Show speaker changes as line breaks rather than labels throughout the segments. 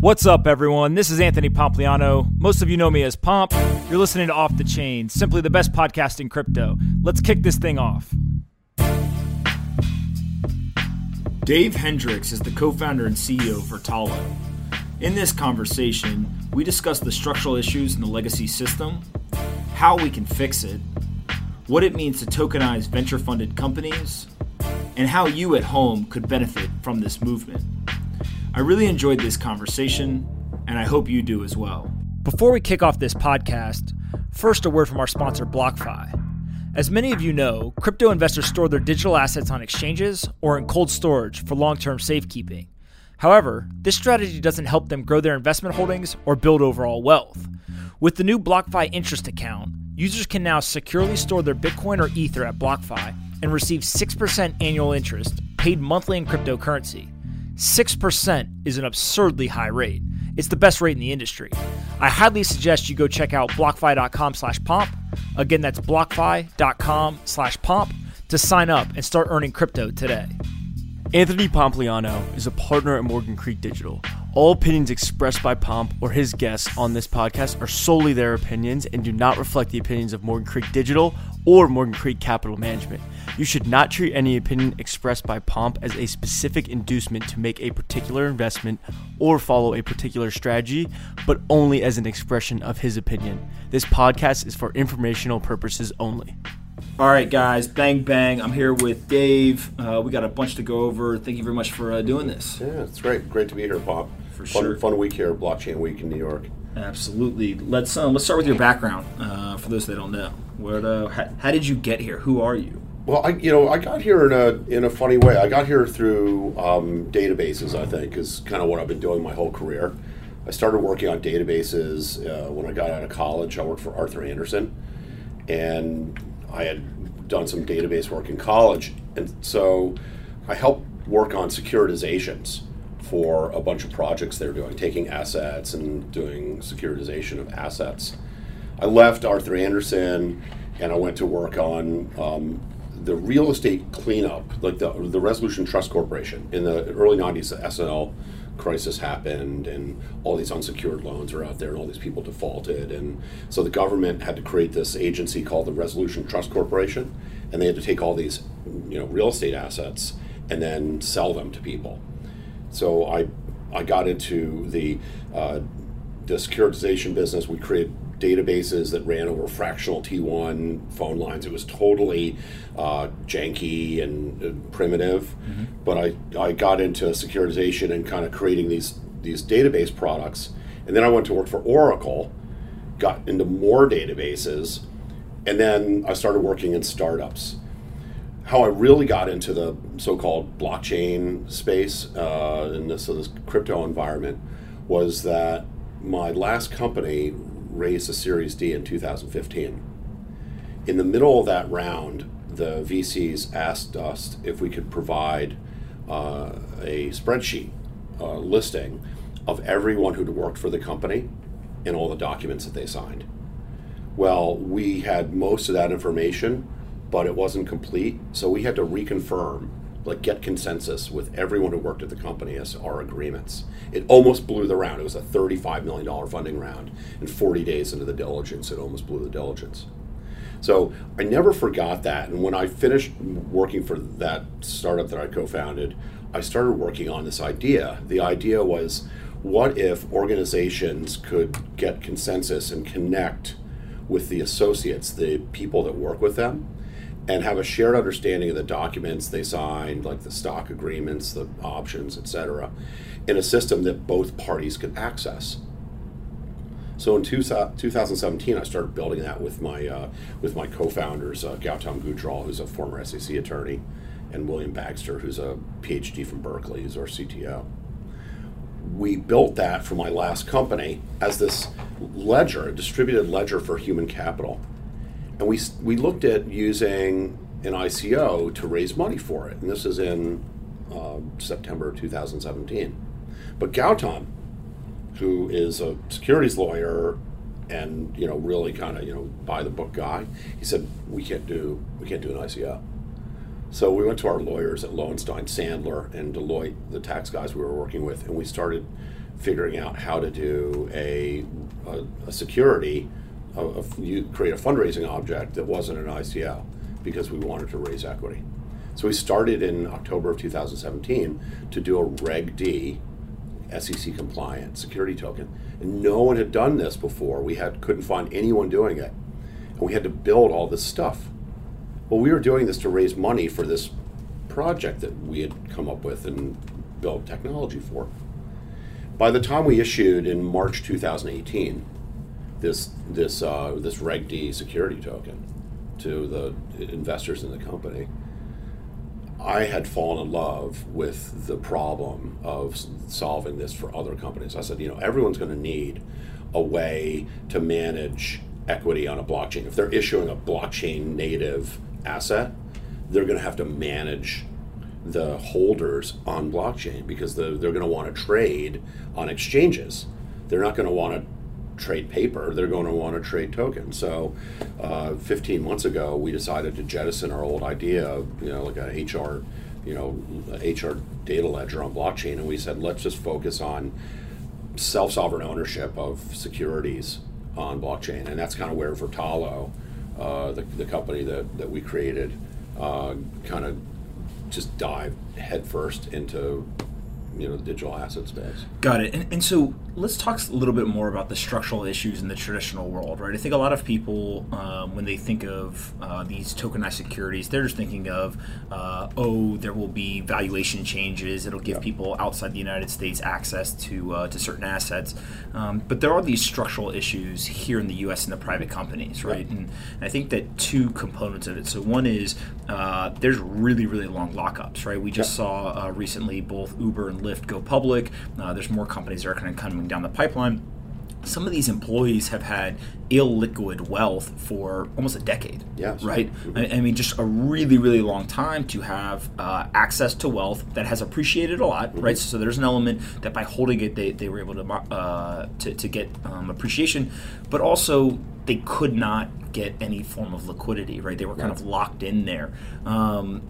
What's up, everyone? This is Anthony Pompliano. Most of you know me as Pomp. You're listening to Off the Chain, simply the best podcast in crypto. Let's kick this thing off. Dave Hendricks is the co founder and CEO of Vertalo. In this conversation, we discuss the structural issues in the legacy system, how we can fix it, what it means to tokenize venture funded companies, and how you at home could benefit from this movement. I really enjoyed this conversation, and I hope you do as well. Before we kick off this podcast, first a word from our sponsor, BlockFi. As many of you know, crypto investors store their digital assets on exchanges or in cold storage for long term safekeeping. However, this strategy doesn't help them grow their investment holdings or build overall wealth. With the new BlockFi interest account, users can now securely store their Bitcoin or Ether at BlockFi and receive 6% annual interest paid monthly in cryptocurrency. 6% is an absurdly high rate. It's the best rate in the industry. I highly suggest you go check out blockfi.com slash pomp. Again, that's blockfi.com slash pomp to sign up and start earning crypto today.
Anthony Pompliano is a partner at Morgan Creek Digital. All opinions expressed by Pomp or his guests on this podcast are solely their opinions and do not reflect the opinions of Morgan Creek Digital or Morgan Creek Capital Management. You should not treat any opinion expressed by Pomp as a specific inducement to make a particular investment or follow a particular strategy, but only as an expression of his opinion. This podcast is for informational purposes only.
All right, guys, bang bang. I'm here with Dave. Uh, we got a bunch to go over. Thank you very much for uh, doing this.
Yeah, it's great. Great to be here, Pomp.
For
fun,
sure.
Fun week here, Blockchain Week in New York.
Absolutely. Let's um, let's start with your background. Uh, for those that don't know, what uh, how, how did you get here? Who are you?
Well, I you know I got here in a in a funny way. I got here through um, databases. I think is kind of what I've been doing my whole career. I started working on databases uh, when I got out of college. I worked for Arthur Andersen, and I had done some database work in college, and so I helped work on securitizations for a bunch of projects they're doing, taking assets and doing securitization of assets. I left Arthur Andersen and I went to work on um, the real estate cleanup, like the, the Resolution Trust Corporation. In the early 90s, the S&L crisis happened and all these unsecured loans are out there and all these people defaulted. And so the government had to create this agency called the Resolution Trust Corporation and they had to take all these you know, real estate assets and then sell them to people. So I, I got into the, uh, the securitization business. We created databases that ran over fractional T1 phone lines. It was totally uh, janky and uh, primitive. But I, I got into securitization and kind of creating these, these database products. And then I went to work for Oracle, got into more databases, and then I started working in startups how I really got into the so-called blockchain space uh, in this, so this crypto environment was that my last company raised a Series D in 2015. In the middle of that round, the VCs asked us if we could provide uh, a spreadsheet uh, listing of everyone who'd worked for the company and all the documents that they signed. Well, we had most of that information, but it wasn't complete. So we had to reconfirm, like get consensus with everyone who worked at the company as our agreements. It almost blew the round. It was a $35 million funding round. And 40 days into the diligence, it almost blew the diligence. So I never forgot that. And when I finished working for that startup that I co founded, I started working on this idea. The idea was what if organizations could get consensus and connect with the associates, the people that work with them, and have a shared understanding of the documents they signed, like the stock agreements, the options, etc., in a system that both parties could access. So in two, 2017, I started building that with my uh, with my co-founders, uh, Gautam Gujral, who's a former SEC attorney, and William Baxter, who's a PhD from Berkeley, who's our CTO. We built that for my last company as this ledger, a distributed ledger for human capital, and we we looked at using an ICO to raise money for it, and this is in uh, September of 2017. But Gautam, who is a securities lawyer and you know really kind of you know by the book guy, he said we can't do we can't do an ICO. So we went to our lawyers at Lowenstein, Sandler, and Deloitte, the tax guys we were working with, and we started figuring out how to do a, a, a security, a, a, you create a fundraising object that wasn't an ICO because we wanted to raise equity. So we started in October of 2017 to do a Reg D, SEC compliant security token, and no one had done this before. We had couldn't find anyone doing it, and we had to build all this stuff. Well, we were doing this to raise money for this project that we had come up with and built technology for. By the time we issued in March 2018 this this uh, this Reg D security token to the investors in the company, I had fallen in love with the problem of solving this for other companies. I said, you know, everyone's going to need a way to manage equity on a blockchain. If they're issuing a blockchain native asset, they're going to have to manage the holders on blockchain because the, they're going to want to trade on exchanges. They're not going to want to trade paper, they're going to want to trade tokens. So, uh, 15 months ago, we decided to jettison our old idea of, you know, like an HR, you know, HR data ledger on blockchain, and we said, let's just focus on self sovereign ownership of securities on blockchain. And that's kind of where Vertalo, uh, the, the company that, that we created, uh, kind of just dive headfirst into you know the digital asset space.
Got it. And, and so let's talk a little bit more about the structural issues in the traditional world, right? I think a lot of people, um, when they think of uh, these tokenized securities, they're just thinking of, uh, oh, there will be valuation changes. It'll give people outside the United States access to uh, to certain assets. Um, but there are these structural issues here in the U.S. in the private companies, right? And, and, I think that two components of it. So one is uh, there's really really long lockups, right? We just saw uh, recently both Uber and Lyft go public. Uh, there's more companies that are kind of coming down the pipeline. Some of these employees have had illiquid wealth for almost a decade.
Yes.
Right? Mm-hmm. I, I, mean, just a really, really long time to have uh, access to wealth that has appreciated a lot, mm-hmm. right? So, so, there's an element that by holding it, they, they were able to, uh, to, to, get um, appreciation, but also they could not get any form of liquidity, right? They were kind of locked in there. Um,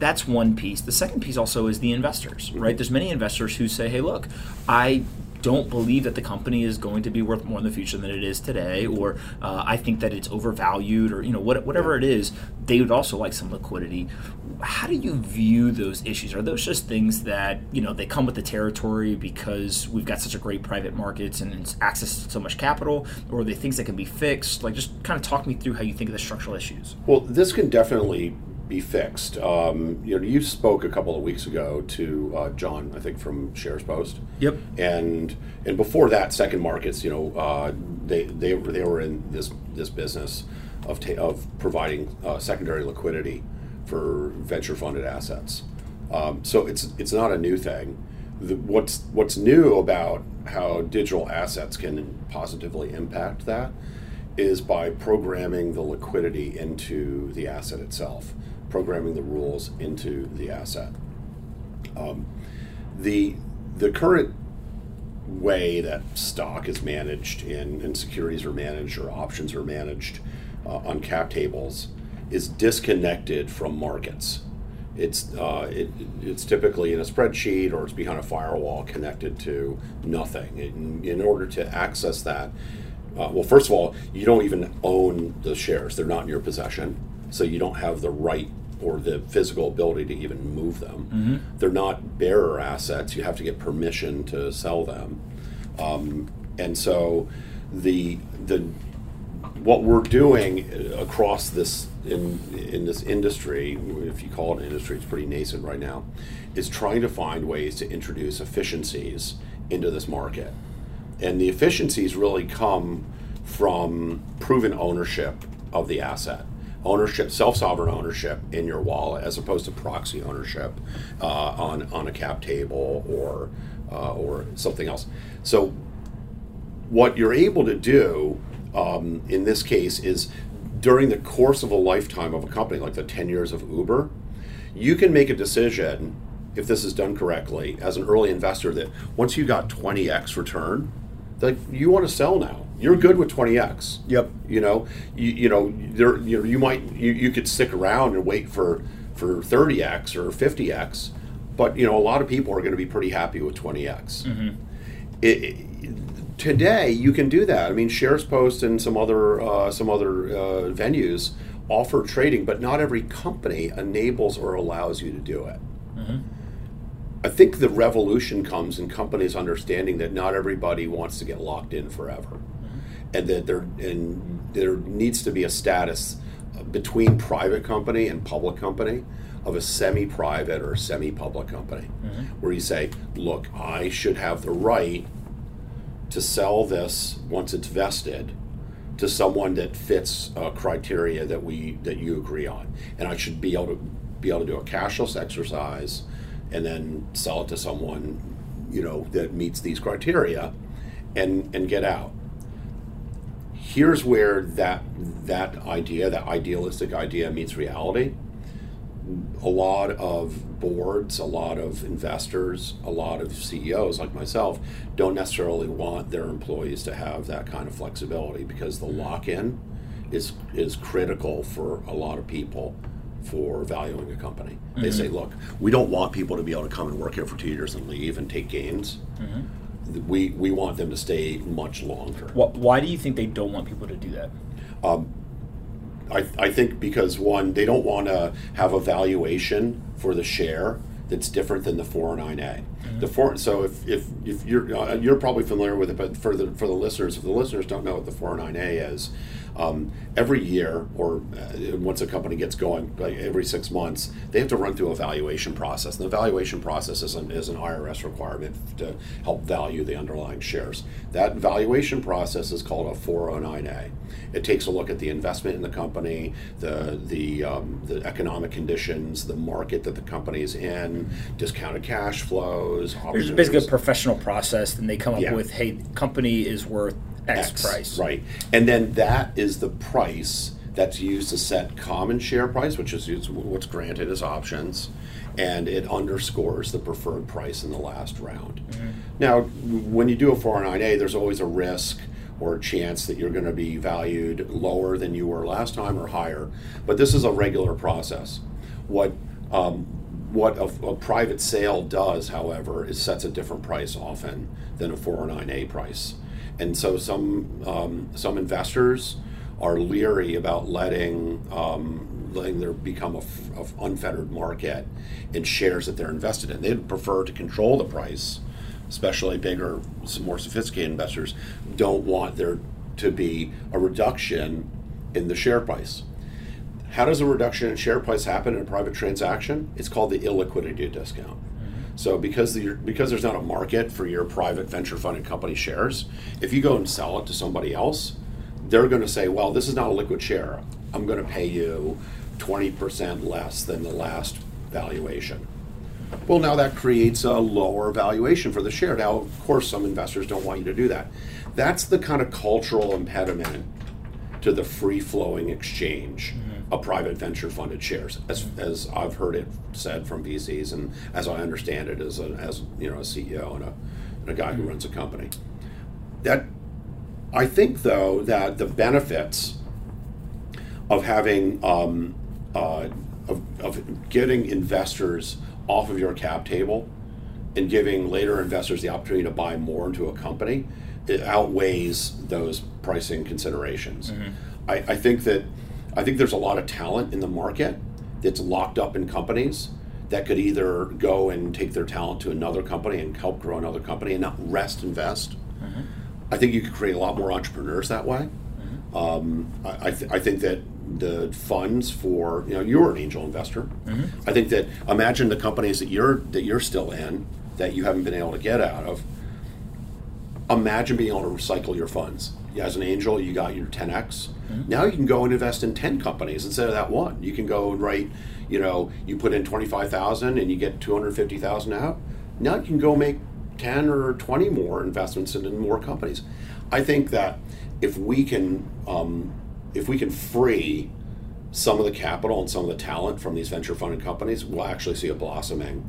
that's one piece. The second piece also is the investors, right? There's many investors who say, "Hey, look, I don't believe that the company is going to be worth more in the future than it is today, or uh, I think that it's overvalued, or you know what, whatever it is, they would also like some liquidity. How do you view those issues? Are those just things that you know they come with the territory because we've got such a great private markets and access to so much capital, or are they things that can be fixed? Like just kind of talk me through how you think of the structural issues.
Well, this can definitely be fixed. Um, you know, you spoke a couple of weeks ago to uh, John, I think from SharesPost.
Yep.
And and before that, Second Markets, you know, uh, they they they were in this this business of ta- of providing uh, secondary liquidity for venture funded assets. Um, so it's it's not a new thing. The, what's what's new about how digital assets can positively impact that is by programming the liquidity into the asset itself programming the rules into the asset. Um, the the current way that stock is managed in and securities are managed or options are managed uh, on cap tables is disconnected from markets. It's uh, it, it's typically in a spreadsheet or it's behind a firewall connected to nothing. In, in order to access that, uh, well, first of all, you don't even own the shares; they're not in your possession, so you don't have the right or the physical ability to even move them. Mm-hmm. They're not bearer assets. You have to get permission to sell them. Um, and so the the what we're doing across this in in this industry, if you call it an industry, it's pretty nascent right now, is trying to find ways to introduce efficiencies into this market. And the efficiencies really come from proven ownership of the asset ownership, self-sovereign ownership in your wallet, as opposed to proxy ownership uh, on on a cap table or uh, or something else. So, what you're able to do um, in this case is during the course of a lifetime of a company, like the 10 years of Uber, you can make a decision if this is done correctly as an early investor that once you got 20x return, that you want to sell now you're good with 20x.
Yep.
You know, you, you know, there you, know, you might you, you could stick around and wait for for 30x or 50x, but you know, a lot of people are going to be pretty happy with 20x. Mm-hmm. it, it, today you can do that. I mean, SharesPost and some other uh, some other uh, venues offer trading, but not every company enables or allows you to do it. I think the revolution comes in companies understanding that not everybody wants to get locked in forever, and that there and there needs to be a status between private company and public company of a semi-private or semi-public company, where you say, "Look, I should have the right to sell this once it's vested." To someone that fits uh, criteria that we that you agree on, and I should be able to be able to do a cashless exercise and then sell it to someone you know that meets these criteria and and get out here's where that that idea that idealistic idea meets reality a lot of boards a lot of investors a lot of CEOs like myself don't necessarily want their employees to have that kind of flexibility because the lock-in is is critical for a lot of people for valuing a company. They
Mm-hmm.
say, look, we don't want people to be able to come and work here for two years and leave and take gains.
Mm-hmm.
We, we want them to stay much longer.
Why do you think they don't want people to do that?
I, I think because one, they don't want to have a valuation for the share that's different than the 409A. The four, so if, if, if you're uh, you're probably familiar with it, but for the for the listeners, if the listeners don't know what the 409A is, um, every year or uh, once a company gets going, like every six months, they have to run through a valuation process. And the valuation process is an, is an IRS requirement to help value the underlying shares. That valuation process is called a 409A. It takes a look at the investment in the company, the the um, the economic conditions, the market that the company is in, discounted cash flows.
There's basically a professional process, and they come up
Yeah.
with, "Hey, company is worth X, price."
Right. And then that is the price that's used to set common share price, which is what's granted as options, and it underscores the preferred price in the last round. Now, when you do a 409A, there's always a risk or a chance that you're going to be valued lower than you were last time or higher. But this is a regular process. What um, what a, a private sale does, however, is sets a different price often than a 409A price. And so some um, some investors are leery about letting um, letting there become a, unfettered market in shares that they're invested in. They'd prefer to control the price, especially bigger, more sophisticated investors don't want there to be a reduction in the share price. How does a reduction in share price happen in a private transaction? It's called the illiquidity discount. So because the, because there's not a market for your private venture funded company shares, if you go and sell it to somebody else, they're going to say, "Well, this is not a liquid share. I'm going to pay you 20% less than the last valuation." Well, now that creates a lower valuation for the share. Now, of course, some investors don't want you to do that. That's the kind of cultural impediment to the free flowing exchange of private venture funded shares, as, as I've heard it said from VCs, and as I understand it as a, as you know a CEO and a, and a guy who runs a company. That I think though that the benefits of having um, uh, of, of getting investors off of your cap table and giving later investors the opportunity to buy more into a company it outweighs those pricing considerations. I, I think that I think there's a lot of talent in the market that's locked up in companies that could either go and take their talent to another company and help grow another company and not rest invest. Mm-hmm. I think you could create a lot more entrepreneurs that way. Mm-hmm. Um, I, I, th- I think that the funds for you know you're an angel investor. Mm-hmm. I think that imagine the companies that you're that you're still in that you haven't been able to get out of. Imagine being able to recycle your funds. As an angel, you got your 10x. Now you can go and invest in 10 companies instead of that one. You can go and write, you know, you put in 25,000 and you get 250,000 out. Now you can go make 10 or 20 more investments in more companies. I think that if we can um, if we can free some of the capital and some of the talent from these venture funded companies, we'll actually see a blossoming.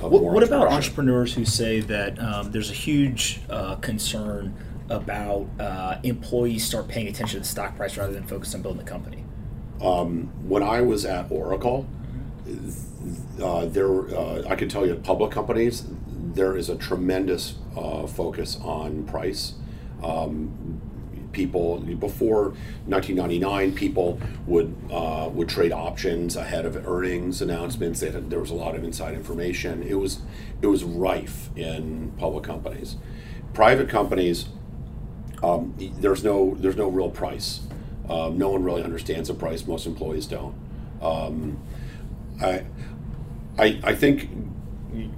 Of
What, what about entrepreneurs who say that um, there's a huge uh, concern about uh, employees start paying attention to the stock price rather than focus on building the company?
when I was at Oracle, uh, there uh, I can tell you public companies there is a tremendous uh, focus on price. Um, people before 1999, people would uh, would trade options ahead of earnings announcements. Had, there was a lot of inside information. It was it was rife in public companies. Private companies, um, there's no there's no real price. Um, no one really understands the price. Most employees don't. Um, I, I I think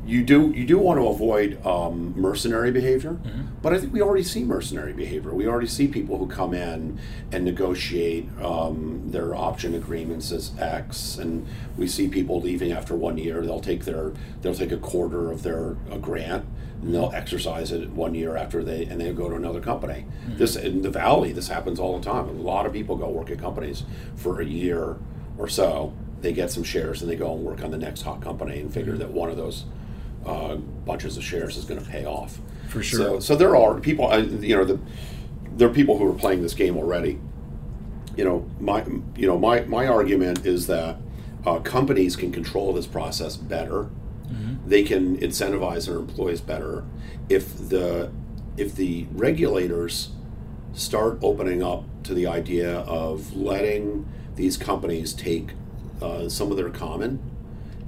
you do you do want to avoid um, mercenary behavior, mm-hmm. but I think we already see mercenary behavior. We already see people who come in and negotiate um, their option agreements as X, and we see people leaving after one year. They'll take their they'll take a quarter of their grant and they'll exercise it one year after they and they go to another company. Mm-hmm. This in the valley, this happens all the time. A lot of people go work at companies for a year or so they get some shares and they go and work on the next hot company and figure that one of those uh, bunches of shares is going to pay off.
For sure.
So, so there are people, uh, you know, the, there are people who are playing this game already. You know, my, you know, my, my argument is that uh, companies can control this process better. Mm-hmm. They can incentivize their employees better if the if the regulators start opening up to the idea of letting these companies take uh, some of their common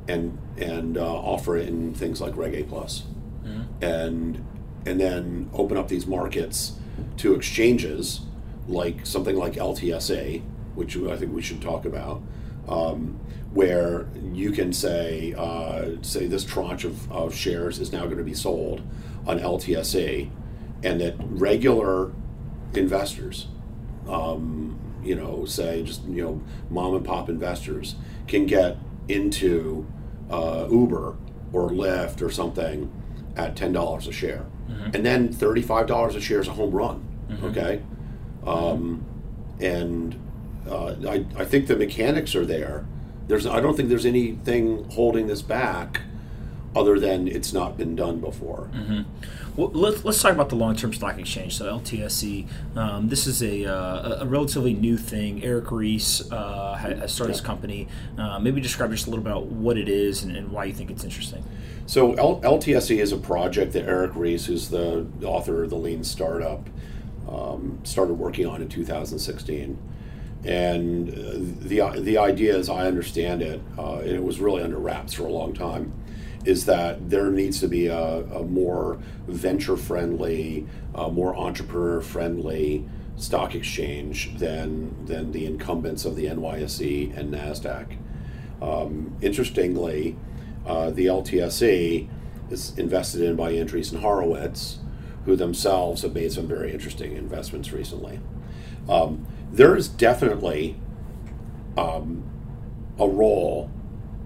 and and uh, offer it in things like Reg A Plus, mm-hmm. and and then open up these markets to exchanges like something like LTSE, which I think we should talk about, um, where you can say uh, say this tranche of, of shares is now going to be sold on LTSE, and that regular investors um, you know, say just you know, mom and pop investors can get into uh, Uber or Lyft or something at ten dollars a share, mm-hmm. and then thirty-five dollars a share is a home run. Mm-hmm. Okay, um, and uh, I I think the mechanics are there. There's I don't think there's anything holding this back other than it's not been done before.
Mm-hmm. Well, let's, let's talk about the long-term stock exchange. So LTSE, um, this is a, uh, a relatively new thing. Eric Ries uh, has started yeah. this company. Uh, maybe describe just a little bit about what it is and, and why you think it's interesting.
So L- LTSE is a project that Eric Ries, who's the author of the Lean Startup, um, started working on in 2016 and uh, the the idea, as I understand it, uh, it was really under wraps for a long time, is that there needs to be a, a more venture friendly, uh, more entrepreneur friendly stock exchange than than the incumbents of the NYSE and Nasdaq. Um, interestingly, uh, the LTSE is invested in by Andreessen Horowitz, who themselves have made some very interesting investments recently. Um, there is definitely um, a role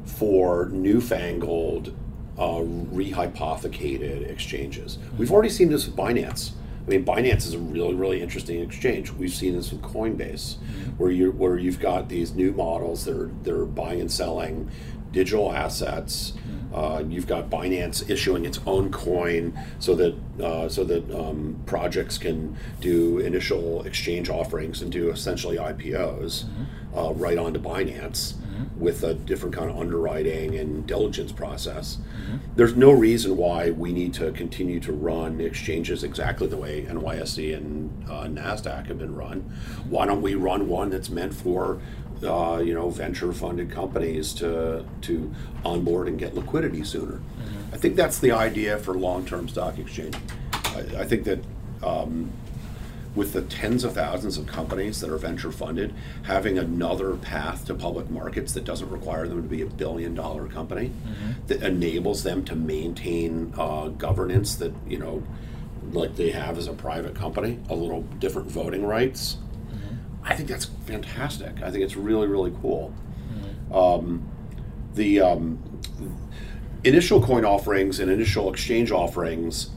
for newfangled uh, rehypothecated exchanges. We've already seen this with Binance. I mean, Binance is a really, really interesting exchange. We've seen this with Coinbase, mm-hmm. where you where you've got these new models that are they're buying and selling digital assets. Mm-hmm. Uh, you've got Binance issuing its own coin so that uh, so that um, projects can do initial exchange offerings and do essentially IPOs mm-hmm. uh, right onto Binance with a different kind of underwriting and diligence process. Mm-hmm. There's no reason why we need to continue to run exchanges exactly the way NYSE and uh, Nasdaq have been run. Why don't we run one that's meant for uh, you know venture funded companies to to onboard and get liquidity sooner? Mm-hmm. I think that's the idea for long term stock exchange. I, I think that. Um, with the tens of thousands of companies that are venture funded, having another path to public markets that doesn't require them to be a billion dollar company, mm-hmm. that enables them to maintain uh, governance that, you know, like they have as a private company, a little different voting rights. I think that's fantastic. I think it's really, really cool. Mm-hmm. Um, the um, initial coin offerings and initial exchange offerings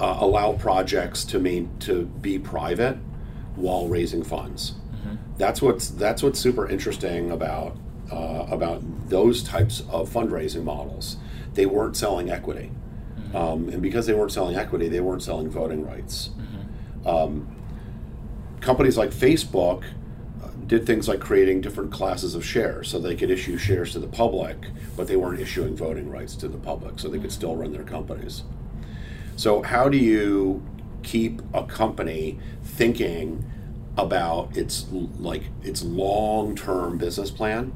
uh, allow projects to main, to be private while raising funds. Mm-hmm. That's what's that's what's super interesting about uh, about those types of fundraising models. They weren't selling equity, mm-hmm. um, and because they weren't selling equity, they weren't selling voting rights. Mm-hmm. Um, companies like Facebook, uh, did things like creating different classes of shares so they could issue shares to the public, but they weren't issuing voting rights to the public, so they could still run their companies. So, how do you keep a company thinking about its like its long-term business plan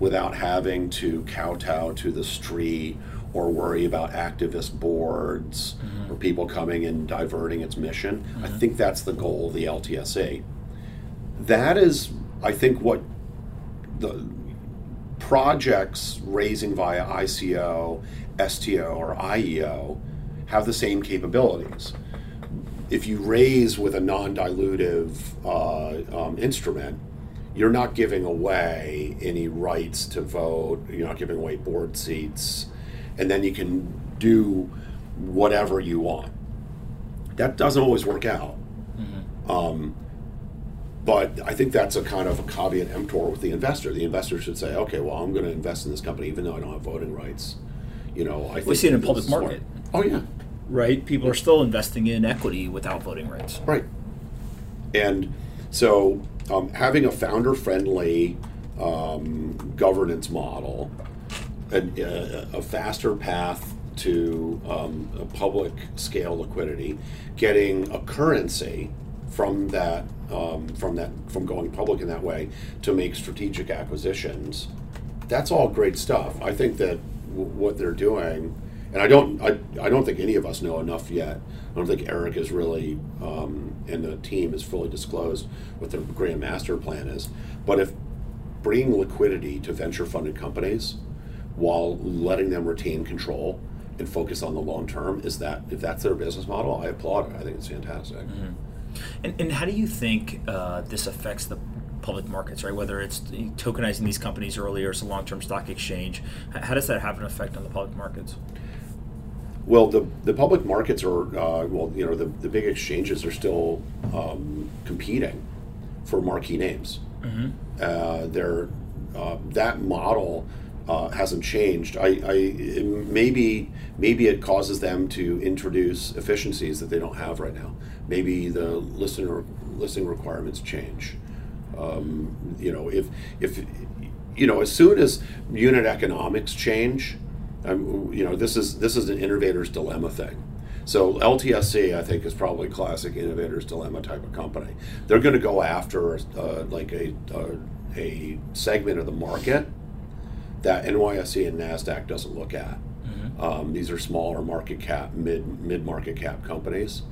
without having to kowtow to the street or worry about activist boards or people coming and diverting its mission? I think that's the goal of the LTSE. that is, I think, what the projects raising via ICO, STO, or IEO have the same capabilities. If you raise with a non dilutive uh, um, instrument, you're not giving away any rights to vote, you're not giving away board seats, and then you can do whatever you want. That doesn't always work out. Um, but I think that's a kind of a caveat emptor with the investor. The investor should say, okay, well, I'm going to invest in this company even though I don't have voting rights. You know, I think
We see it in public
is smart.
market.
Oh yeah,
right? People are still investing in equity without voting rights.
right. And so um, having a founder-friendly um, governance model, and uh, a faster path to um, a public scale liquidity, getting a currency from that um, from that from going public in that way to make strategic acquisitions. That's all great stuff. I think that w- what they're doing, and I don't I, I don't think any of us know enough yet. I don't think Eric is really um, and the team is fully disclosed what their grand master plan is. But if bringing liquidity to venture funded companies while letting them retain control and focus on the long term is that if that's their business model, I applaud it. I think it's fantastic.
And, and how do you think uh, this affects the public markets, right? Whether it's tokenizing these companies earlier, it's a long-term stock exchange. How does that have an effect on the public markets?
Well, the, the public markets are, uh, well, you know, the, the big exchanges are still um, competing for marquee names. Uh, they're, uh, that model uh, hasn't changed. I, I maybe maybe it causes them to introduce efficiencies that they don't have right now. Maybe the listener listing requirements change. Um, you know, if if you know, as soon as unit economics change, you know, this is this is an innovator's dilemma thing. So LTSE, I think, is probably classic innovator's dilemma type of company. They're going to go after uh, like a, a a segment of the market that NYSE and Nasdaq doesn't look at. Mm-hmm. Um, these are smaller market cap, mid mid market cap companies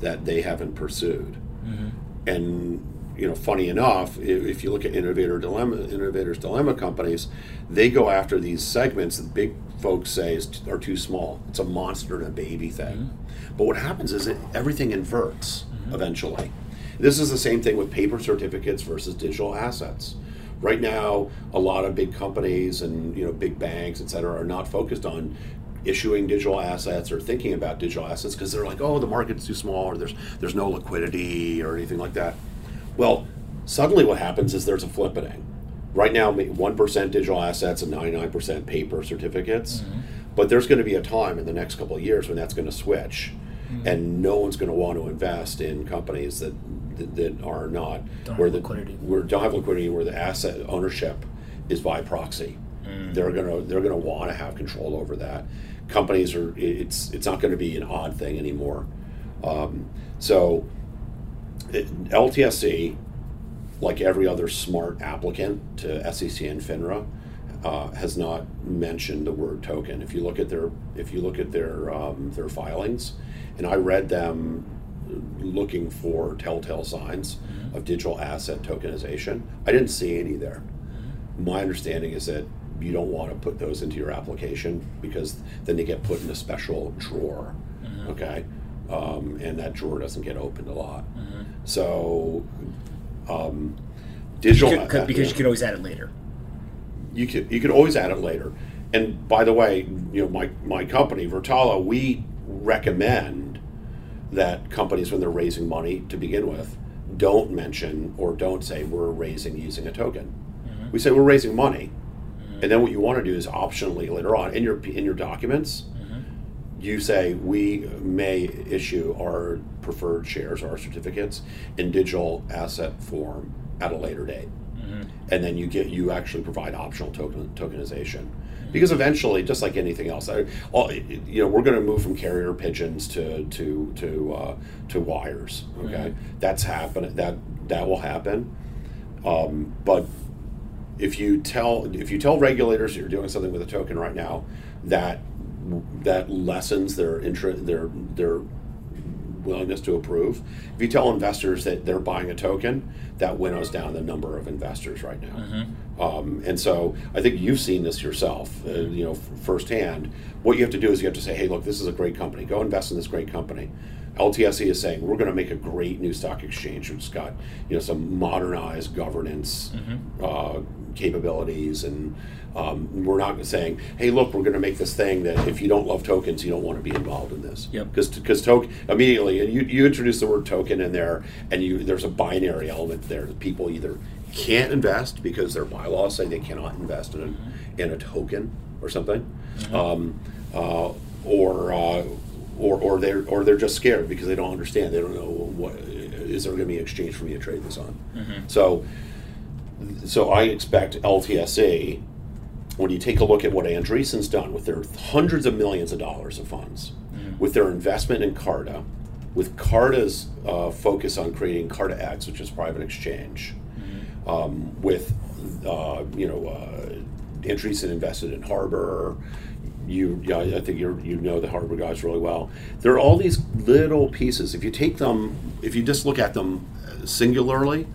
that they haven't pursued. Mm-hmm. And you know, funny enough, if you look at innovator dilemma, innovators dilemma companies, they go after these segments that big folks say is are too small. It's a monster and a baby thing. Mm-hmm. But what happens is it everything inverts eventually. This is the same thing with paper certificates versus digital assets. Right now, a lot of big companies and you know big banks, et cetera, are not focused on issuing digital assets or thinking about digital assets because they're like, oh, the market's too small, or there's there's no liquidity or anything like that. Well, suddenly what happens is there's a flippening. Right now, one percent digital assets and ninety nine percent paper certificates. Mm-hmm. But there's going to be a time in the next couple of years when that's going to switch, mm-hmm. and no one's going to want to invest in companies that that, that are not
Don't
where the
liquidity.
where don't have liquidity where the asset ownership is by proxy. They're gonna they're gonna want to have control over that. Companies are it's it's not going to be an odd thing anymore. Um, so it, LTSE, like every other smart applicant to SEC and FINRA, uh, has not mentioned the word token. If you look at their if you look at their um, their filings, and I read them looking for telltale signs of digital asset tokenization, I didn't see any there. My understanding is that you don't want to put those into your application because then they get put in a special drawer, okay, um, and that drawer doesn't get opened a lot. So, um, digital
Because, because you can always add it later.
you could you could always add it later. And by the way, you know my my company Vertalo, we recommend that companies when they're raising money to begin with don't mention or don't say we're raising using a token. Mm-hmm. We say we're raising money, mm-hmm. and then what you want to do is optionally later on in your in your documents, mm-hmm. you say we may issue our preferred shares, our certificates, in digital asset form at a later date, and then you get you actually provide optional token tokenization. Because eventually, just like anything else, I, all, you know, we're going to move from carrier pigeons to to to uh, to wires. Okay, that's happening. That that will happen. Um, but if you tell if you tell regulators you're doing something with a token right now, that that lessens their interest their their willingness to approve. If you tell investors that they're buying a token, that winnows down the number of investors right now. Um, and so I think you've seen this yourself, uh, you know, f- firsthand. What you have to do is you have to say, hey, look, this is a great company. Go invest in this great company. LTSE is saying we're going to make a great new stock exchange. It's got you know some modernized governance uh, capabilities, and um, we're not saying, hey, look, we're going to make this thing that if you don't love tokens, you don't want to be involved in this.
Yep.
Because because token immediately you you introduce the word token in there, and you there's a binary element there that people either can't invest because their bylaws say they cannot invest in a in a token or something, um, uh, or. Uh, or, or they're or they're just scared because they don't understand. They don't know what is there going to be an exchange for me to trade this on. So, so I expect LTSE when you take a look at what Andreessen's done with their hundreds of millions of dollars of funds, with their investment in Carta, with Carta's uh, focus on creating Carta X, which is private exchange, um, with uh, you know uh, Andreessen invested in Harbor. You, yeah, I think you you know the Harbor guys really well. There are all these little pieces. If you take them, if you just look at them singularly,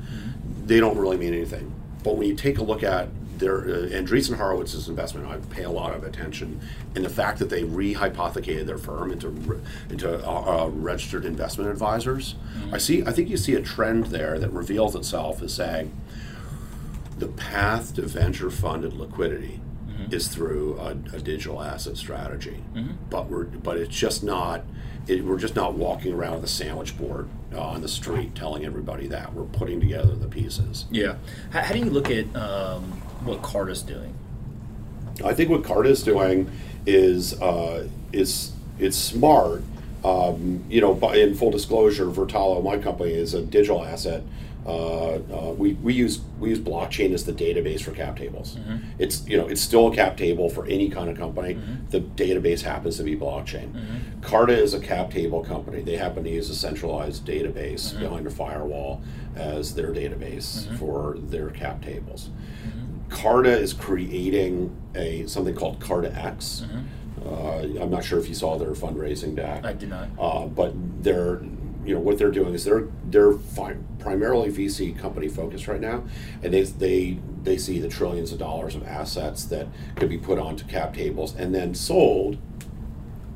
they don't really mean anything. But when you take a look at their uh, Andreessen Horowitz's investment, I pay a lot of attention, and the fact that they rehypothecated their firm into re- into uh, uh, registered investment advisors. I see. I think you see a trend there that reveals itself as saying the path to venture funded liquidity is through a, a digital asset strategy. But we're but it's just not. It, we're just not walking around with a sandwich board uh, on the street telling everybody that we're putting together the pieces.
Yeah. How, how do you look at um, what Carta's doing?
I think what Carta is doing is uh, is it's smart. Um, you know, in full disclosure, Vertalo, my company, is a digital asset. Uh, uh, we, we use we use blockchain as the database for cap tables. It's you know it's still a cap table for any kind of company. The database happens to be blockchain. Carta is a cap table company. They happen to use a centralized database behind a firewall as their database for their cap tables. Carta is creating a something called Carta X. Uh, I'm not sure if you saw their fundraising deck.
I did not.
Uh, but they're, you know, what they're doing is they're they're fi- primarily VC company focused right now, and they they they see the trillions of dollars of assets that could be put onto cap tables and then sold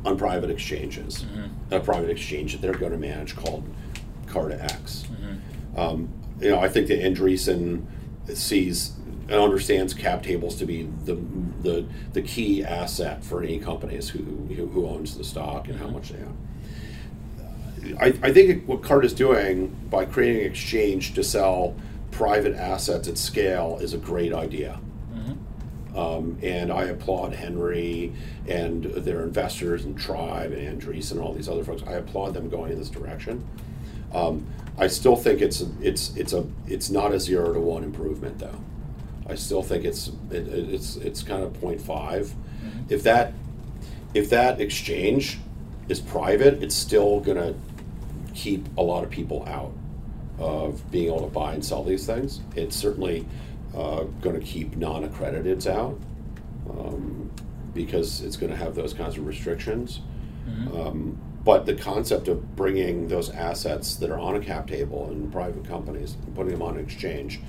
on private exchanges, mm-hmm. a private exchange that they're going to manage called Carta X. Mm-hmm. Um, you know, I think that Andreessen sees and understands cap tables to be the the, the key asset for any companies who, who who owns the stock and how mm-hmm. much they own. I, I think what Cart is doing by creating an exchange to sell private assets at scale is a great idea. Um, and I applaud Henry and their investors and Tribe and Andreessen and all these other folks. I applaud them going in this direction. Um, I still think it's it's it's a it's not a zero to one improvement though. I still think it's it, it- it's it's kind of 0.5. If that if that exchange is private, it's still gonna keep a lot of people out of being able to buy and sell these things. It's certainly uh, going to keep non-accrediteds out um, because it's going to have those kinds of restrictions. Um, but the concept of bringing those assets that are on a cap table in private companies and putting them on an exchange,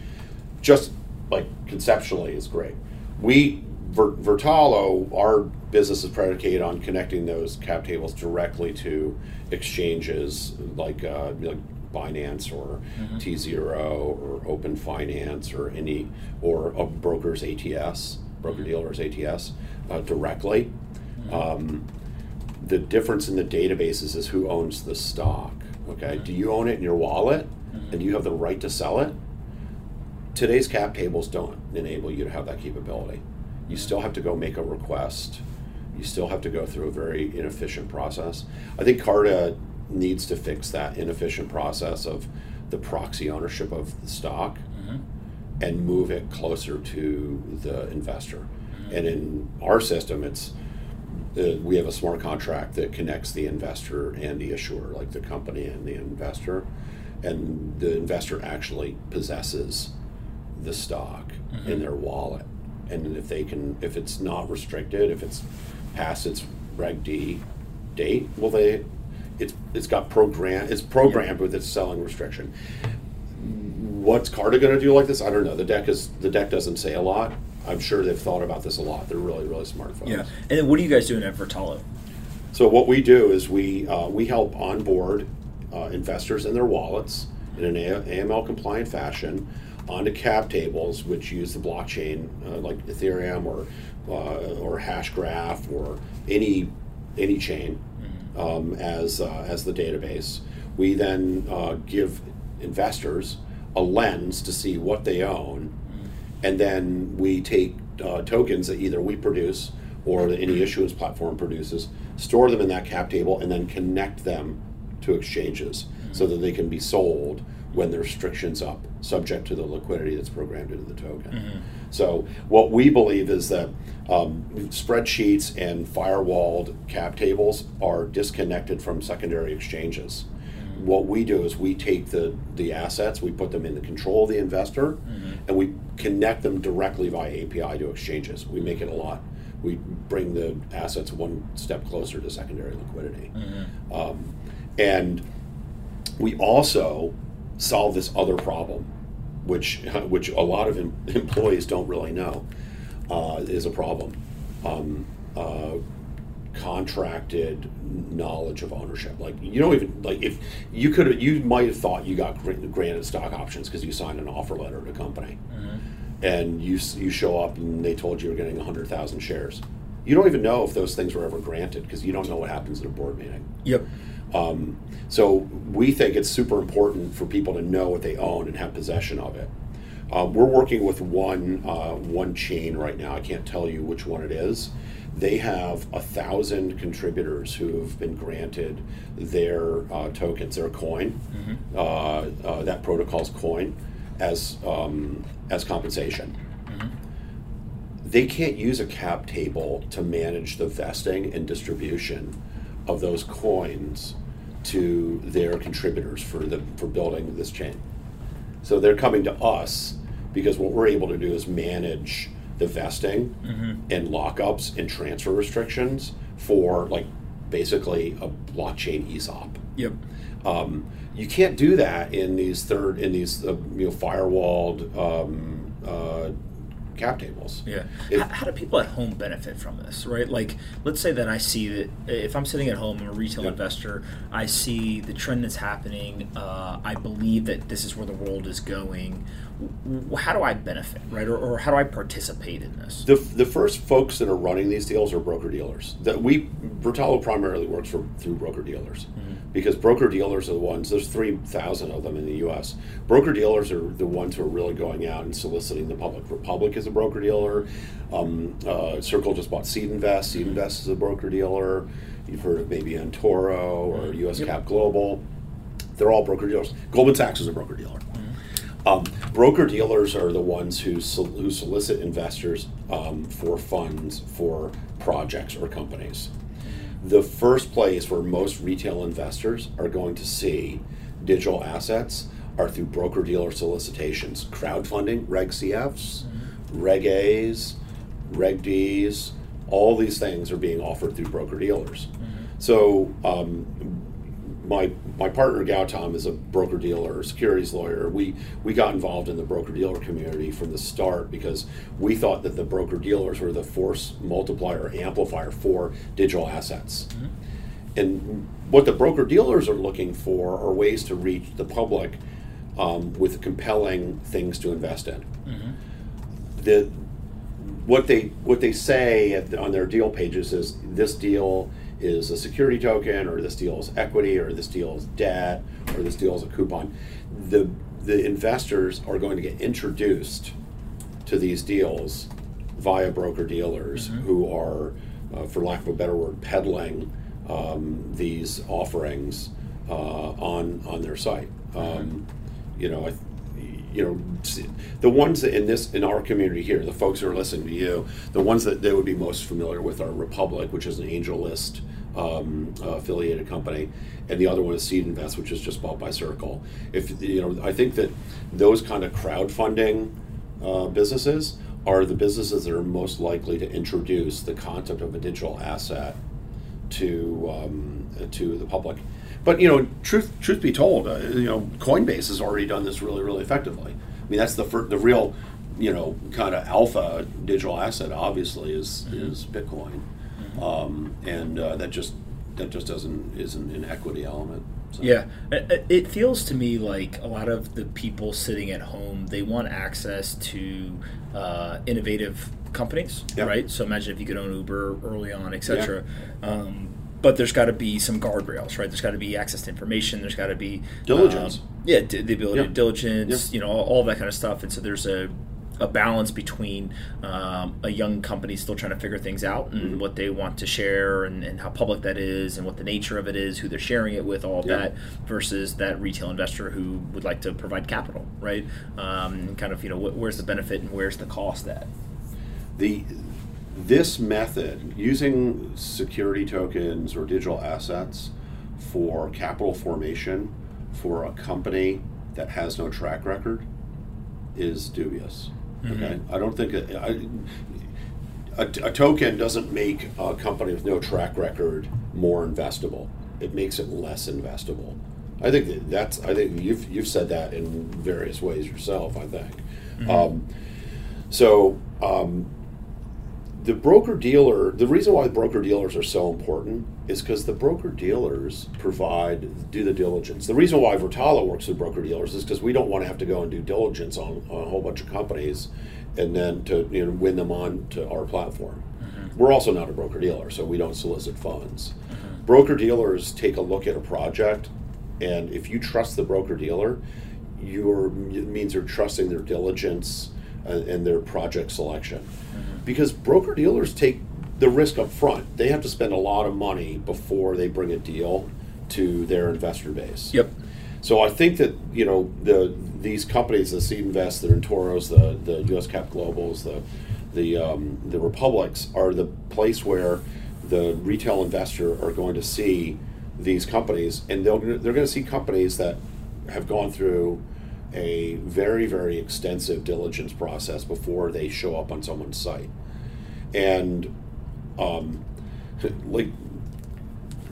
just like conceptually, is great. We Vertalo, our business is predicated on connecting those cap tables directly to exchanges like uh, like Binance or tZERO or Open Finance or any or a broker's ATS, broker dealer's ATS, uh, directly. Um, the difference in the databases is who owns the stock. Okay, do you own it in your wallet, and you have the right to sell it? Today's cap tables don't enable you to have that capability. You still have to go make a request. You still have to go through a very inefficient process. I think Carta needs to fix that inefficient process of the proxy ownership of the stock. Mm-hmm. and move it closer to the investor. Mm-hmm. And in our system, it's uh, we have a smart contract that connects the investor and the issuer, like the company and the investor, and the investor actually possesses the stock mm-hmm. in their wallet. And if they can, if it's not restricted, if it's past its Reg D date, well, they it's it's got program it's programmed with its selling restriction. What's Carta going to do like this? I don't know. The deck is the deck doesn't say a lot. I'm sure they've thought about this a lot. They're really really smart folks.
Yeah. And then what are you guys doing at Vertalo?
So what we do is we uh, we help onboard uh, investors and their wallets in an AML compliant fashion onto cap tables, which use the blockchain uh, like Ethereum or uh, or Hashgraph or any any chain um, as uh, as the database. We then uh, give investors a lens to see what they own, and then we take uh, tokens that either we produce or that any issuance platform produces, store them in that cap table, and then connect them to exchanges so that they can be sold when the restrictions up, subject to the liquidity that's programmed into the token. So what we believe is that um, spreadsheets and firewalled cap tables are disconnected from secondary exchanges. What we do is we take the, the assets, we put them in the control of the investor, and we connect them directly via API to exchanges. We make it a lot. We bring the assets one step closer to secondary liquidity. Um, and we also solve this other problem, which which a lot of em- employees don't really know uh, is a problem. Um, uh, contracted knowledge of ownership. Like you don't even like if you could you might have thought you got granted stock options because you signed an offer letter to a company, and you you show up and they told you you're getting hundred thousand shares. You don't even know if those things were ever granted because you don't know what happens at a board meeting.
Yep.
Um, so we think it's super important for people to know what they own and have possession of it. Uh, we're working with one uh, one chain right now. I can't tell you which one it is. They have a thousand contributors who have been granted their uh, tokens, their coin. Uh, uh, that protocol's coin as um, as compensation they can't use a cap table to manage the vesting and distribution of those coins to their contributors for the for building this chain. So they're coming to us because what we're able to do is manage the vesting and lockups and transfer restrictions for like basically a blockchain ESOP.
Yep.
Um, you can't do that in these third in these uh, you know firewalled um, uh, cap tables.
Yeah.
If-
how, how do people at home benefit from this, right? Like, let's say that I see that if I'm sitting at home, I'm a retail
Yeah.
investor, I see the trend that's happening, uh, I believe that this is where the world is going. How do I benefit, right? Or, or how do I participate in this?
The, the first folks that are running these deals are broker dealers. That we Vertalo primarily works for through broker dealers because broker dealers are the ones. There's three thousand of them in the U.S. Broker dealers are the ones who are really going out and soliciting the public. Republic is a broker dealer. Um, uh, Circle just bought SeedInvest. Seed Invest is a broker dealer. You've heard of maybe Entoro or U.S. Cap Global. They're all broker dealers. Goldman Sachs is a broker dealer. Um, broker dealers are the ones who, sol- who solicit investors um, for funds for projects or companies. The first place where most retail investors are going to see digital assets are through broker dealer solicitations, crowdfunding, Reg CFs, Reg A's, Reg D's, all these things are being offered through broker dealers. So um, my my partner Gautam is a broker dealer, securities lawyer. We we got involved in the broker dealer community from the start because we thought that the broker dealers were the force multiplier amplifier for digital assets. And what the broker dealers are looking for are ways to reach the public um, with compelling things to invest in. The what they what they say at, on their deal pages is this deal is a security token or this deal is equity or this deal is debt or this deal is a coupon the the investors are going to get introduced to these deals via broker dealers who are uh, for lack of a better word peddling um, these offerings uh, on on their site. Um, you know I, you know, the ones that in this in our community here, the folks who are listening to you, the ones that they would be most familiar with are Republic, which is an AngelList um, uh, affiliated company, and the other one is SeedInvest, which is just bought by Circle. If you know, I think that those kind of crowdfunding uh, businesses are the businesses that are most likely to introduce the concept of a digital asset to um, to the public. But you know, truth truth be told, uh, you know, Coinbase has already done this really really effectively. I mean, that's the fir- the real you know kind of alpha digital asset. Obviously, is is Bitcoin, um, and uh, that just that just doesn't isn't an equity element. So.
Yeah, it feels to me like a lot of the people sitting at home they want access to uh, innovative companies,
Yep.
right? So imagine if you could own Uber early on, etc. Um, but there's got to be some guardrails, right? There's got to be access to information. There's got to be
Diligence.
um, yeah, d- the ability
Yeah.
to diligence,
Yeah.
you know, all, all that kind of stuff. And so there's a a balance between um, a young company still trying to figure things out and
Mm-hmm.
what they want to share and, and how public that is and what the nature of it is, who they're sharing it with, all
Yeah.
that, versus that retail investor who would like to provide capital, right? Um, kind of, you know, wh- where's the benefit and where's the cost at?
the this method using security tokens or digital assets for capital formation for a company that has no track record is dubious. Okay, I don't think it, I, a, a token doesn't make a company with no track record more investable. It makes it less investable. I think that that's. I think you've you've said that in various ways yourself. I think. Um, so um, the broker dealer. The reason why broker dealers are so important is because the broker dealers provide do the diligence. The reason why Vertalo works with broker dealers is because we don't want to have to go and do diligence on, on a whole bunch of companies and then to you know win them on to our platform. Mm-hmm. We're also not a broker dealer, so we don't solicit funds. Mm-hmm. Broker dealers take a look at a project, and if you trust the broker dealer, you're it means you're trusting their diligence and, and their project selection. Because broker dealers take the risk up front. They have to spend a lot of money before they bring a deal to their investor base.
Yep.
So I think that you know the these companies, the SeedInvest, the Rentoros, the the U.S. Cap Globals, the the um, the Republics, are the place where the retail investor are going to see these companies, and they'll they're going to see companies that have gone through a very very extensive diligence process before they show up on someone's site, and um, like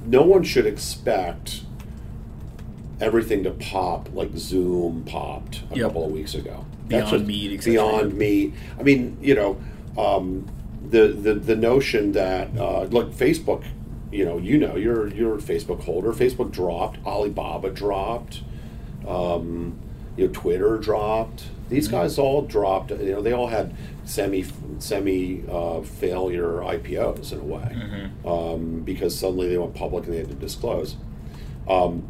no one should expect everything to pop like Zoom popped a
Yep.
couple of weeks ago.
Beyond
just-
Meat, et.
Beyond Meat. I mean, you know, um, the, the the notion that uh, like Facebook, you know, you know, you're you're a Facebook holder. Facebook dropped. Alibaba dropped. Um, you know, Twitter dropped. These
Mm-hmm.
guys all dropped. You know, they all had semi semi uh, failure IPOs in a way
Mm-hmm.
um, because suddenly they went public and they had to disclose. Um,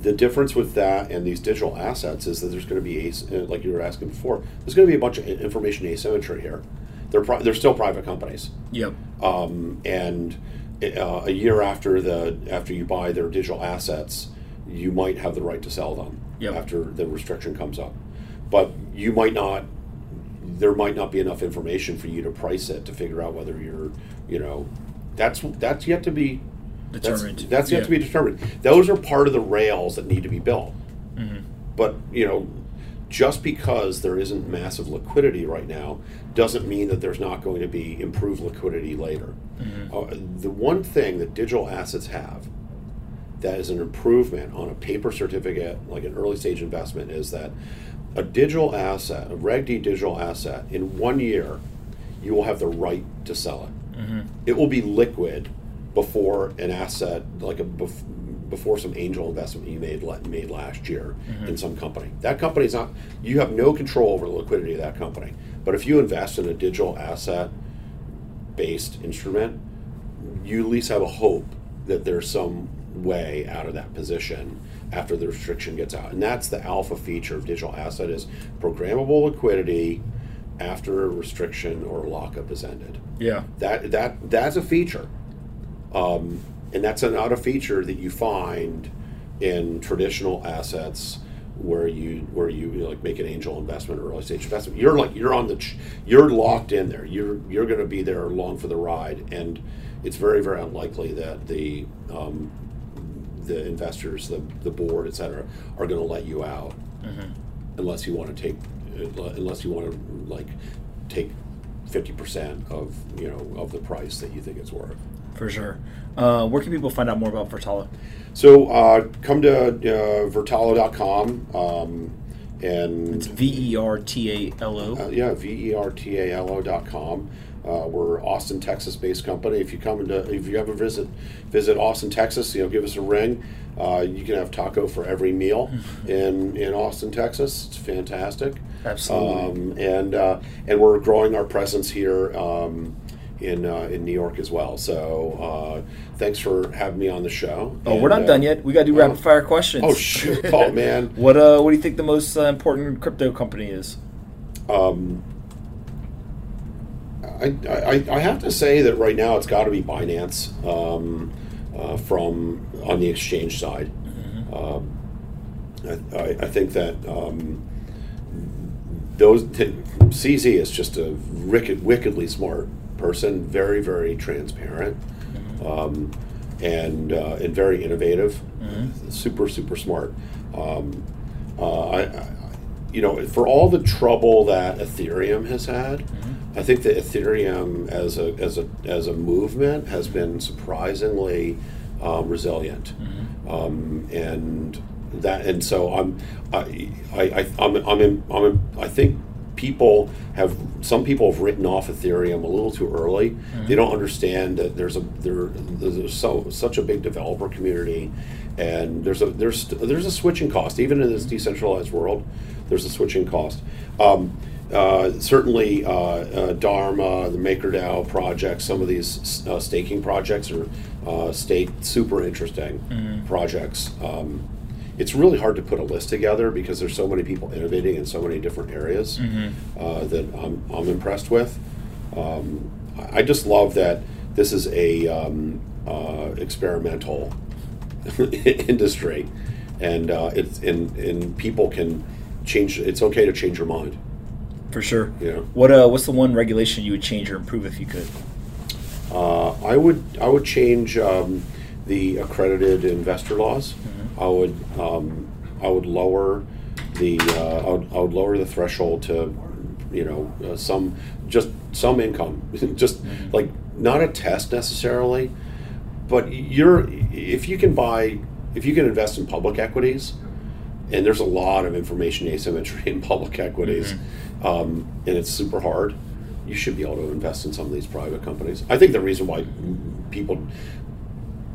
the difference with that and these digital assets is that there's going to be, as- uh, like you were asking before, there's going to be a bunch of information asymmetry here. They're pri- they're still private companies,
Yep.
um, and uh, a year after the after you buy their digital assets, you might have the right to sell them
Yep.
after the restriction comes up, but you might not. There might not be enough information for you to price it to figure out whether you're, you know, that's that's yet to be that's-
Determined.
That's, yet
Yeah.
to be determined. Those are part of the rails that need to be built.
Mm-hmm.
But you know, just because there isn't massive liquidity right now doesn't mean that there's not going to be improved liquidity later.
Mm-hmm.
Uh, the one thing that digital assets have that is an improvement on a paper certificate, like an early stage investment, is that a digital asset, a Reg D digital asset, in one year, you will have the right to sell it.
Mm-hmm.
It will be liquid before an asset, like a bef- before some angel investment you made made last year in some company. That company is not. You have no control over the liquidity of that company. But if you invest in a digital asset based instrument, you at least have a hope that there's some way out of that position after the restriction gets out. And that's the alpha feature of digital asset is programmable liquidity after a restriction or lockup is ended.
Yeah.
That that that's a feature, um, and that's not a feature that you find in traditional assets where you where you, you know, like make an angel investment or early stage investment. You're like you're on the ch- you're locked in there. You're you're going to be there long for the ride, and it's very very unlikely that the um, the investors, the the board, et cetera, are going to let you out unless you want to take unless you want to like take fifty percent of you know of the price that you think it's worth.
For sure. Uh, where can people find out more about Vertalo?
So uh, come to uh, vertalo.com um, and
It's V E R T A L O.
uh, yeah, V E R T A L O dot com. Uh, we're Austin, Texas based company. If you come into, if you ever visit, visit Austin, Texas, you know, give us a ring. Uh, you can have taco for every meal in in Austin, Texas. It's fantastic.
Absolutely.
Um, and uh, and we're growing our presence here um, in uh, in New York as well. So uh, thanks for having me on the show.
Oh, we're not
uh,
done yet. We got to do
oh.
rapid fire questions.
Oh shoot! Oh man.
What uh, what do you think the most uh, important crypto company is?
Um, I, I, I have to say that right now it's got to be Binance um, uh, from on the exchange side. Um, I, I, I think that um, those t- CZ is just a wicked, wickedly smart person, very very transparent, um, and uh, and very innovative, super super smart. Um, uh, I, I, you know, for all the trouble that Ethereum has had, I think that Ethereum as a as a as a movement has been surprisingly um, resilient, um, and that and so I'm I, I, I I'm I'm, in, I'm in, I think people have some people have written off Ethereum a little too early. They don't understand that there's a there there's so such a big developer community, and there's a there's there's a switching cost even in this decentralized world. There's a switching cost. Um, uh, certainly, uh, uh, Dharma, the MakerDAO project, some of these uh, staking projects are uh, state super interesting projects. Um, it's really hard to put a list together because there's so many people innovating in so many different areas uh, that I'm, I'm impressed with. Um, I just love that this is a um, uh, experimental industry, and uh, it's and, and people can change. It's okay to change your mind.
For sure.
Yeah.
What uh, what's the one regulation you would change or improve if you could?
Uh, I would I would change um, the accredited investor laws. I would um, I would lower the uh, I, would, I would lower the threshold to you know uh, some just some income. Just like not a test necessarily but you're if you can buy if you can invest in public equities and there's a lot of information asymmetry in public equities um, and it's super hard you should be able to invest in some of these private companies. I think the reason why people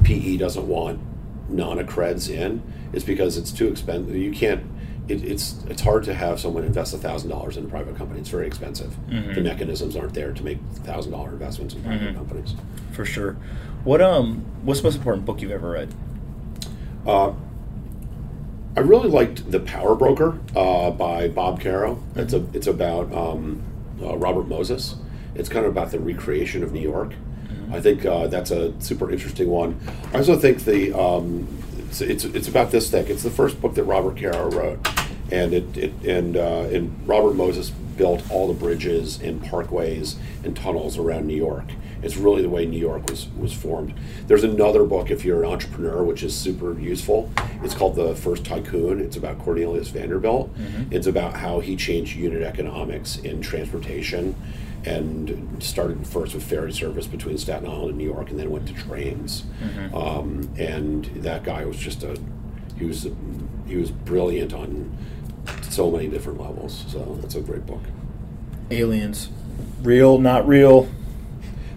pe doesn't want non-accreds in is because it's too expensive you can't it, it's it's hard to have someone invest a thousand dollars in a private company it's very expensive the mechanisms aren't there to make thousand dollar investments in private companies
For sure. What um what's the most important book you've ever read?
Uh, I really liked The Power Broker uh, by Bob Caro. It's a it's about um, uh, Robert Moses. It's kind of about the recreation of New York. I think uh, that's a super interesting one. I also think the um, it's, it's it's about this thick. It's the first book that Robert Caro wrote, and it, it and uh, and Robert Moses built all the bridges and parkways and tunnels around New York. It's really the way New York was was formed. There's another book if you're an entrepreneur, which is super useful. It's called The First Tycoon. It's about Cornelius Vanderbilt. It's about how he changed unit economics in transportation and started first with ferry service between Staten Island and New York, and then went to trains. Um, and that guy was just a he was he was brilliant on so many different levels. So that's a great book.
Aliens. Real, not real.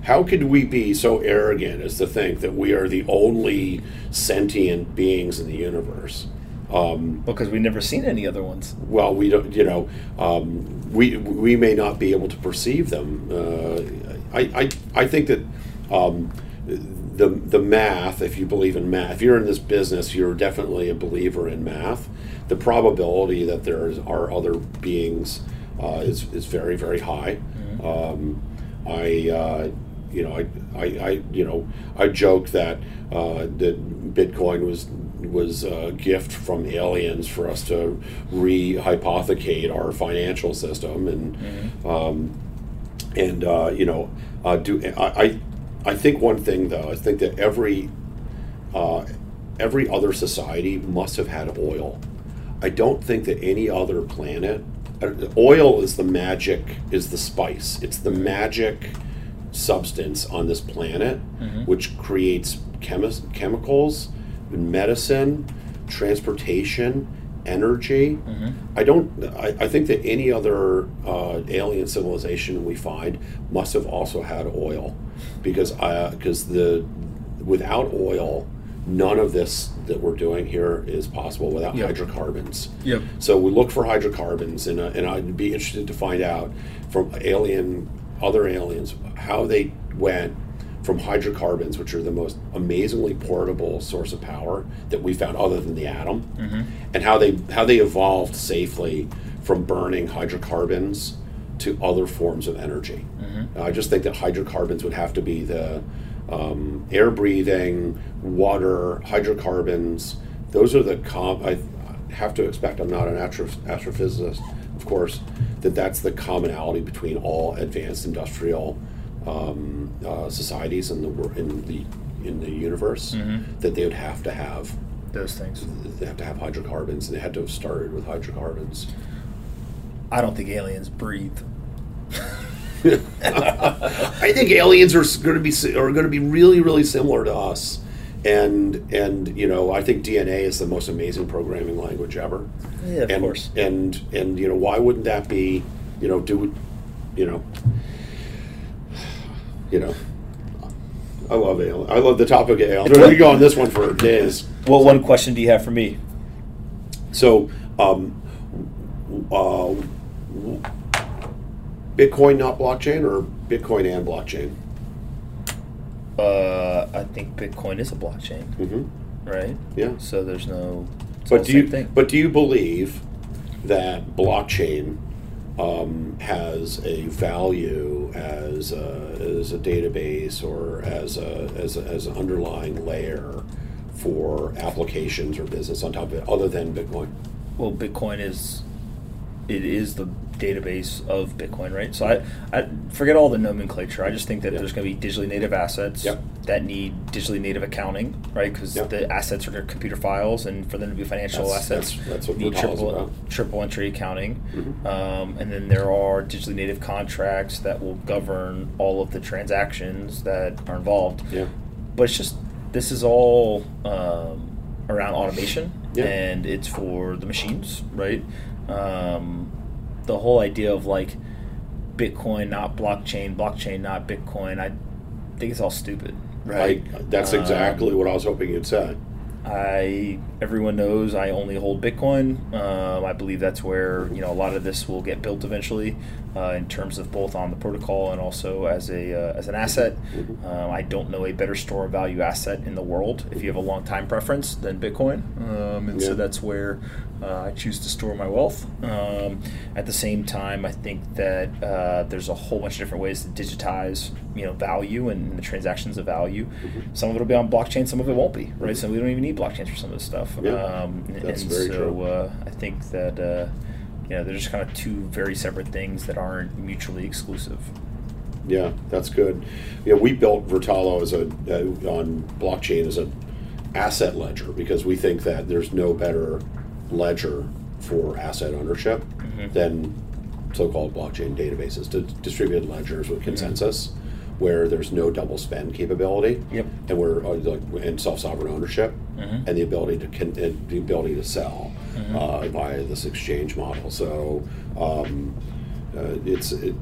How could we be so arrogant as to think that we are the only sentient beings in the universe? Um,
Because we've never seen any other ones.
well, we don't, you know, um, we we may not be able to perceive them. Uh, I, I I think that um, the the math, if you believe in math, if you're in this business, you're definitely a believer in math. The probability that there are other beings uh, is is very very high. Um, I. Uh, you know, I, I, I, you know, I joke that uh, that Bitcoin was was a gift from aliens for us to re-hypothecate our financial system and um, and uh, you know uh, do I, I I think one thing though I think that every uh, every other society must have had oil. I don't think that any other planet uh, oil is the magic is the spice. It's the magic substance on this planet which creates chemi- chemicals, medicine, transportation, energy. I don't. I, I think that any other uh, alien civilization we find must have also had oil, because because the without oil, none of this that we're doing here is possible without
Yep.
hydrocarbons.
Yep.
So we look for hydrocarbons, and, uh, and I'd be interested to find out from alien, other aliens, how they went from hydrocarbons, which are the most amazingly portable source of power that we found, other than the atom, and how they how they evolved safely from burning hydrocarbons to other forms of energy. I just think that hydrocarbons would have to be the um, air breathing, water, hydrocarbons. Those are the com. I have to expect. I'm not an astro- astrophysicist, of course. That that's the commonality between all advanced industrial um, uh, societies in the in the in the universe. That they would have to have.
Those things.
They have to have hydrocarbons, they had to have started with hydrocarbons.
I don't think aliens breathe.
I think aliens are going to be are going to be really really similar to us, and and you know I think DNA is the most amazing programming language ever.
Yeah, of
and,
course.
And and you know why wouldn't that be? You know do, you know, you know. I love ale. I love the topic of aliens. We go on this one for days.
What one question do you have for me?
So, um, uh, Bitcoin not blockchain or Bitcoin and blockchain?
Uh, I think Bitcoin is a blockchain,
hmm
right?
Yeah.
So there's no.
But do you
thing.
but do you believe that blockchain um, has a value as a, as a database or as a, as a, as an underlying layer for applications or business on top of it, other than Bitcoin?
well, Bitcoin is it is the database of Bitcoin, right? So I, I forget all the nomenclature. I just think that there's going to be digitally native assets
Yep.
that need digitally native accounting, right? Because
Yep.
the assets are computer files, and for them to be financial
That's-
assets,
that's- that's what
need triple triple entry accounting.
Mhm.
Um, and then there are digitally native contracts that will govern all of the transactions that are involved
Yeah.
but it's just this is all um, around automation
Yeah.
and it's for the machines right um, the whole idea of like bitcoin not blockchain blockchain not bitcoin i think it's all stupid right
I, that's
Um,
exactly what I was hoping you'd say.
I everyone knows I only hold Bitcoin. Um, I believe that's where you know a lot of this will get built eventually, uh, in terms of both on the protocol and also as a uh, as an asset. Um, I don't know a better store of value asset in the world if you have a long time preference than Bitcoin, um, and
Yeah.
so that's where uh, I choose to store my wealth. Um, at the same time, I think that uh, there's a whole bunch of different ways to digitize you know value and the transactions of value.
Mm-hmm.
Some of it will be on blockchain, some of it won't be. Right, so we don't even need blockchains for some of this stuff.
Yeah,
um, and-
that's very
so
true.
Uh, I think that uh, you know they're just kind of two very separate things that aren't mutually exclusive.
Yeah, that's good. Yeah, we built Vertalo as a uh, on blockchain as an asset ledger because we think that there's no better ledger for asset ownership
Mhm.
than so-called blockchain databases, di- distributed ledgers
Mm-hmm.
with consensus, where there's no double spend capability,
Yep.
and we're uh, and self-sovereign ownership,
Mhm.
and the ability to con- and the ability to sell
Mhm.
uh, via this exchange model. So um, uh, it's it,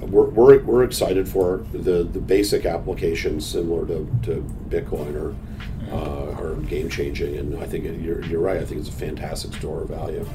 we're, we're, we're excited for the, the basic applications similar to, to Bitcoin or uh, are game changing, and I think it, you're, you're right. I think it's a fantastic store of value.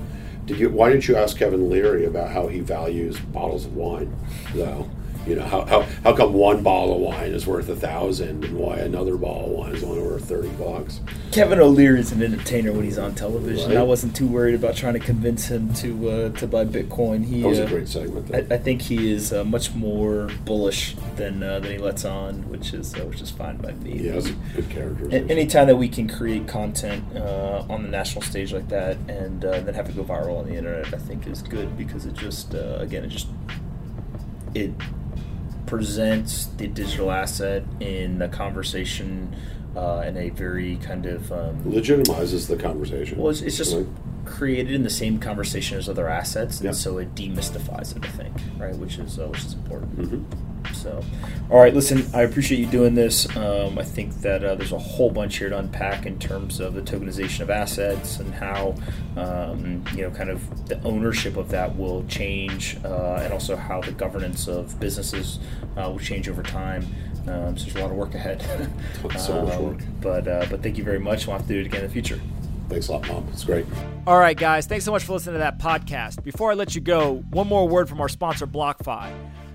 Did you? Why didn't you ask Kevin O'Leary about how he values bottles of wine, though? You know, how, how, how come one bottle of wine is worth a thousand and why another bottle of wine is only worth 30 bucks?
Kevin O'Leary is an entertainer when he's on television.
Right.
I wasn't too worried about trying to convince him to uh, to buy Bitcoin. He,
That was
uh,
a great segment.
I, I think he is uh, much more bullish than uh, than he lets on, which is uh, which is fine by me.
yeah, that's a good
A-
characterization.
Anytime that we can create content uh, on the national stage like that and uh, then have it go viral on the internet, I think is good because it just uh, again it just it presents the digital asset in a conversation uh, in a very kind of um,
Legitimizes the conversation.
well, it's, it's just
Right?
created in the same conversation as other assets,
Yeah.
and so it demystifies it. I think, right, which is uh, which is important.
Mhm.
So, all right, listen, I appreciate you doing this. Um, I think that uh, there's a whole bunch here to unpack in terms of the tokenization of assets and how, um, you know, kind of the ownership of that will change, uh, and also how the governance of businesses uh, will change over time. Um, so there's a lot of work ahead.
So much
Um,
work.
But uh, but thank you very much. We'll have to do it again in the future.
Thanks a lot, Pomp. It's great.
All right, guys, thanks so much for listening to that podcast. Before I let you go, one more word from our sponsor, BlockFi.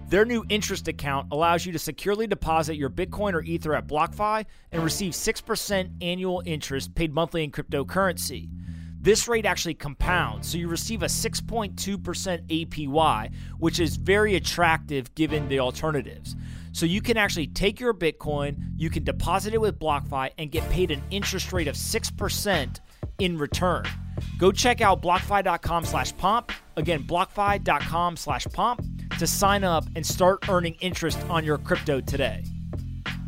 Their new interest account allows you to securely deposit your Bitcoin or Ether at BlockFi and receive 6% annual interest paid monthly in cryptocurrency. This rate actually compounds, so you receive a 6.2% APY, which is very attractive given the alternatives. So you can actually take your Bitcoin, you can deposit it with BlockFi, and get paid an interest rate of 6% in return. Go check out blockfi.com slash pomp. Again, blockfi.com slash pomp to sign up and start earning interest on your crypto today.